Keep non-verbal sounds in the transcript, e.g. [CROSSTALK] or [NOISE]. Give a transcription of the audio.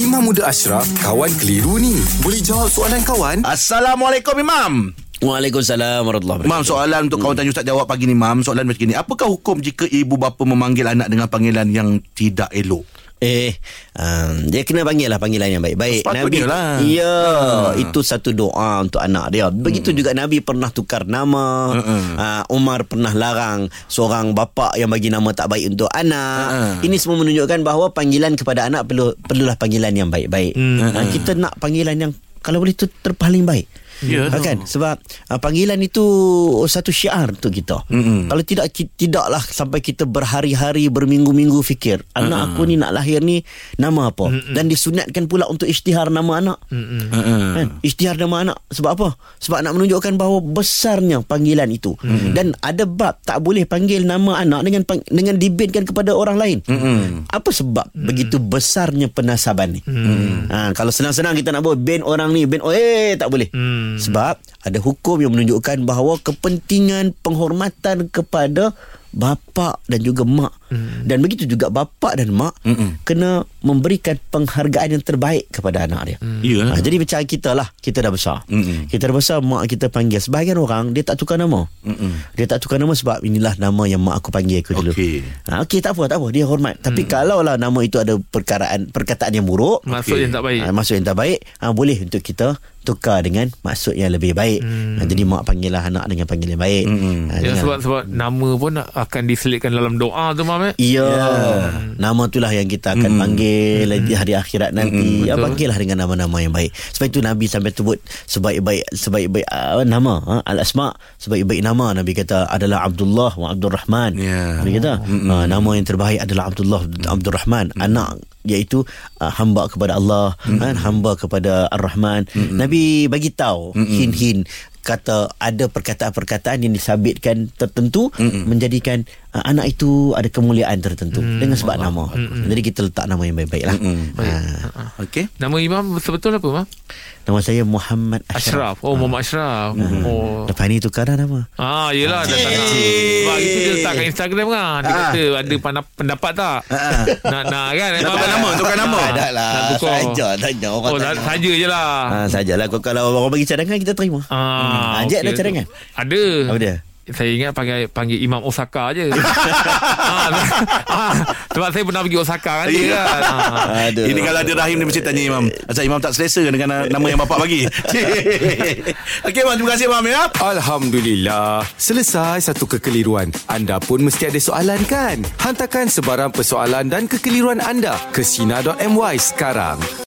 Imam Muda Ashraf, kawan keliru ni. Boleh jawab soalan kawan? Assalamualaikum Imam. Waalaikumsalam warahmatullahi Imam soalan untuk kawan tanya Ustaz jawab pagi ni Imam. Soalan macam ni. Apakah hukum jika ibu bapa memanggil anak dengan panggilan yang tidak elok? Eh, um, dia kena panggil lah panggilan yang baik-baik. Sepatutnya lah. Ya, itu satu doa untuk anak dia. Begitu juga Nabi pernah tukar nama. Uh, Umar pernah larang seorang bapa yang bagi nama tak baik untuk anak. Ini semua menunjukkan bahawa panggilan kepada anak perlu perlulah panggilan yang baik-baik. Uh, kita nak panggilan yang kalau boleh tu terpaling baik. Ya, Ha, kan sebab uh, panggilan itu satu syiar untuk kita. Mm-mm. Kalau tidak ki, tidaklah sampai kita berhari-hari berminggu-minggu fikir anak aku ni nak lahir ni nama apa Mm-mm. dan disunatkan pula untuk isytihar nama anak. Uh-uh. Kan? Isytihar nama anak sebab apa? Sebab nak menunjukkan bahawa besarnya panggilan itu. Mm-hmm. Dan ada bab tak boleh panggil nama anak dengan pang, dengan dibinkan kepada orang lain. Mm-mm. Apa sebab mm-hmm. begitu besarnya penasaban ni? Mm-hmm. Ha, kalau senang-senang kita nak buat bin orang ni, bin oh eh tak boleh. Hmm. Sebab ada hukum yang menunjukkan bahawa kepentingan penghormatan kepada bapa dan juga mak hmm. dan begitu juga bapa dan mak Mm-mm. kena memberikan penghargaan yang terbaik kepada anak dia. Hmm. Ya. Ha, jadi macam kita lah Kita dah besar Mm-mm. Kita dah besar Mak kita panggil Sebahagian orang Dia tak tukar nama Mm-mm. Dia tak tukar nama Sebab inilah nama Yang mak aku panggil aku dulu Okey. ha, Okey tak apa tak apa Dia hormat Tapi kalau lah nama itu Ada perkaraan Perkataan yang buruk Maksud Okey. yang tak baik. ha, Maksud yang tak baik ha, Boleh untuk kita Tukar dengan Maksud yang lebih baik Hmm. ha, Jadi mak panggil lah anak Dengan panggilan baik Mm-mm. ha, Ya, sebab sebab nama pun akan diselitkan dalam doa tu Mam eh. Ya Nama itulah yang kita akan panggil Di hari akhirat nanti ya, betul. Panggillah dengan nama-nama yang baik Sebab itu Nabi sampai sebut Sebaik-baik Sebaik-baik uh, nama ha? Al-Asma' Sebaik-baik nama Nabi kata adalah Abdullah wa Abdul Rahman Ya. Nabi kata uh, Nama yang terbaik adalah Abdullah Abdul Rahman Anak iaitu uh, hamba kepada Allah kan hamba kepada Ar-Rahman. Nabi bagi tahu hin-hin kata ada perkataan-perkataan yang disabitkan tertentu Mm-mm. menjadikan uh, anak itu ada kemuliaan tertentu dengan sebab nama. Jadi kita letak nama yang baik-baik lah. Mm-mm. Ha. Okey. Nama imam betul-betul apa Mam? Nama saya Muhammad Ashraf. Ashraf. Oh, Muhammad Ashraf. Oh. Lepas ni tukar dah nama. Ah, yelah dah tak nak. Sebab itu dia letak kat Instagram kan. Dia Ah. kata ada pandap- pendapat tak? Nak nak kan? Tukar nama, tukar nama. Tak ada lah. Saja tanya orang Oh, tanya. saja je lah. Ha, sajalah Kau- kalau orang bagi cadangan kita terima. Ah, Hmm. Ajak ada okey. cadangan? Ada. Apa dia? Saya ingat panggil panggil Imam Osaka je. [LAUGHS] ah, ah, sebab saya pernah pergi Osaka kan dia kan. Ah. Aduh. Ini kalau ada Rahim dia mesti tanya Imam. Asal Imam tak selesa dengan nama yang bapak bagi. [LAUGHS] Okey Imam, terima kasih Imam ya. Alhamdulillah. Selesai satu kekeliruan. Anda pun mesti ada soalan kan? Hantarkan sebarang persoalan dan kekeliruan anda ke Sina.my sekarang.